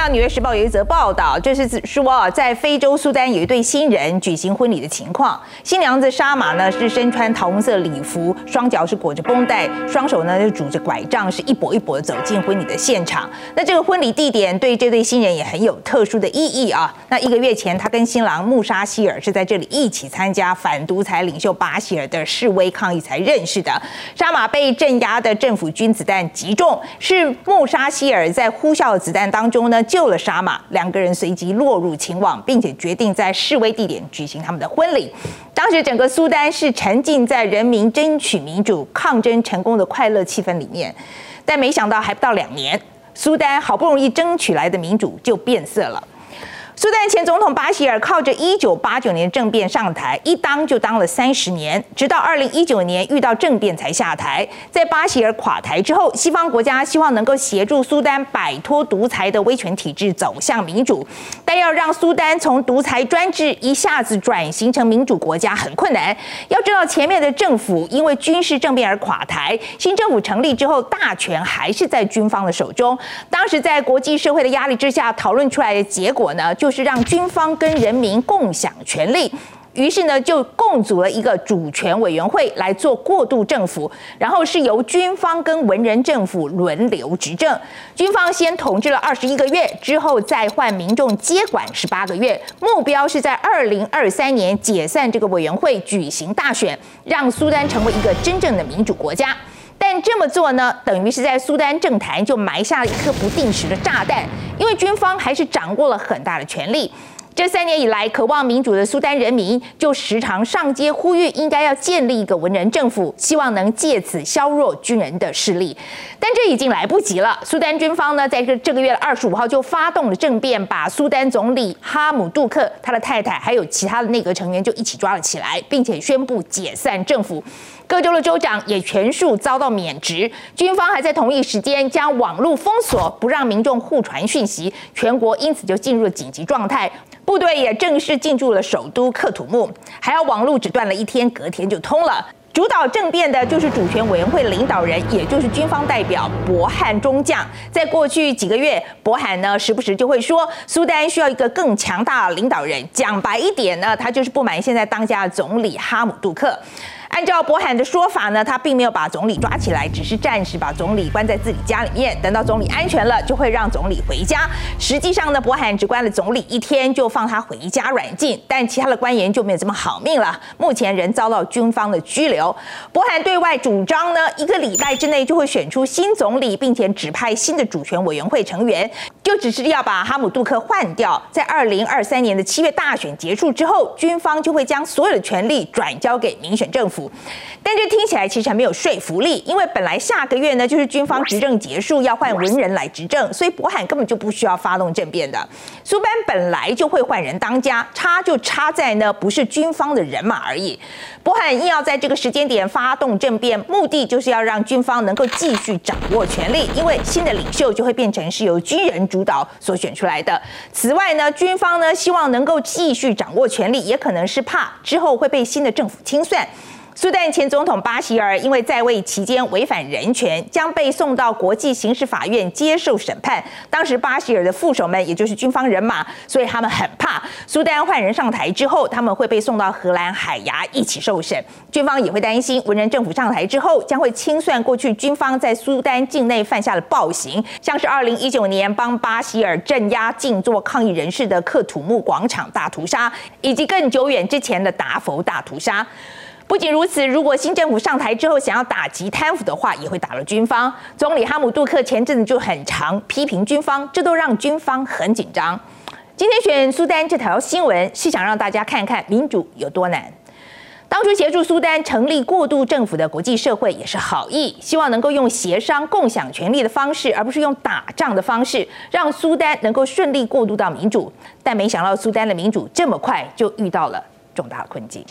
到《纽约时报》有一则报道，就是说啊在非洲苏丹有一对新人举行婚礼的情况。新娘子沙玛呢是身穿桃红色礼服，双脚是裹着绷带，双手呢就拄着拐杖，是一跛一跛的走进婚礼的现场。那这个婚礼地点对这对新人也很有特殊的意义啊。那一个月前，他跟新郎穆沙希尔是在这里一起参加反独裁领袖巴希尔的示威抗议才认识的。沙玛被镇压的政府军子弹击中，是穆沙希尔在呼啸的子弹当中呢。救了沙马，两个人随即落入情网，并且决定在示威地点举行他们的婚礼。当时整个苏丹是沉浸在人民争取民主、抗争成功的快乐气氛里面，但没想到还不到两年，苏丹好不容易争取来的民主就变色了。苏丹前总统巴希尔靠着一九八九年政变上台，一当就当了三十年，直到二零一九年遇到政变才下台。在巴希尔垮台之后，西方国家希望能够协助苏丹摆脱独裁的威权体制，走向民主。但要让苏丹从独裁专制一下子转型成民主国家很困难。要知道，前面的政府因为军事政变而垮台，新政府成立之后，大权还是在军方的手中。当时在国际社会的压力之下，讨论出来的结果呢，就。就是让军方跟人民共享权力，于是呢就共组了一个主权委员会来做过渡政府，然后是由军方跟文人政府轮流执政。军方先统治了二十一个月，之后再换民众接管十八个月，目标是在二零二三年解散这个委员会，举行大选，让苏丹成为一个真正的民主国家。但这么做呢，等于是在苏丹政坛就埋下了一颗不定时的炸弹，因为军方还是掌握了很大的权力。这三年以来，渴望民主的苏丹人民就时常上街呼吁，应该要建立一个文人政府，希望能借此削弱军人的势力。但这已经来不及了。苏丹军方呢，在这这个月的二十五号就发动了政变，把苏丹总理哈姆杜克、他的太太还有其他的内阁成员就一起抓了起来，并且宣布解散政府。各州的州长也全数遭到免职。军方还在同一时间将网络封锁，不让民众互传讯息，全国因此就进入了紧急状态。部队也正式进驻了首都克土木，还要网络只断了一天，隔天就通了。主导政变的就是主权委员会领导人，也就是军方代表博汉中将。在过去几个月，博罕呢时不时就会说，苏丹需要一个更强大的领导人。讲白一点呢，他就是不满现在当家的总理哈姆杜克。按照博罕的说法呢，他并没有把总理抓起来，只是暂时把总理关在自己家里面，等到总理安全了，就会让总理回家。实际上呢，博罕只关了总理一天，就放他回家软禁，但其他的官员就没有这么好命了，目前仍遭到军方的拘留。博罕对外主张呢，一个礼拜之内就会选出新总理，并且指派新的主权委员会成员，就只是要把哈姆杜克换掉。在二零二三年的七月大选结束之后，军方就会将所有的权力转交给民选政府。但这听起来其实还没有说服力，因为本来下个月呢就是军方执政结束，要换文人来执政，所以博罕根本就不需要发动政变的。苏班本来就会换人当家，差就差在呢不是军方的人马而已。博罕硬要在这个时间点发动政变，目的就是要让军方能够继续掌握权力，因为新的领袖就会变成是由军人主导所选出来的。此外呢，军方呢希望能够继续掌握权力，也可能是怕之后会被新的政府清算。苏丹前总统巴希尔因为在位期间违反人权，将被送到国际刑事法院接受审判。当时巴希尔的副手们，也就是军方人马，所以他们很怕苏丹换人上台之后，他们会被送到荷兰海牙一起受审。军方也会担心文人政府上台之后，将会清算过去军方在苏丹境内犯下的暴行，像是二零一九年帮巴希尔镇压静坐抗议人士的克土木广场大屠杀，以及更久远之前的达佛大屠杀。不仅如此，如果新政府上台之后想要打击贪腐的话，也会打了军方。总理哈姆杜克前阵子就很常批评军方，这都让军方很紧张。今天选苏丹这条新闻是想让大家看看民主有多难。当初协助苏丹成立过渡政府的国际社会也是好意，希望能够用协商共享权力的方式，而不是用打仗的方式，让苏丹能够顺利过渡到民主。但没想到苏丹的民主这么快就遇到了重大困境。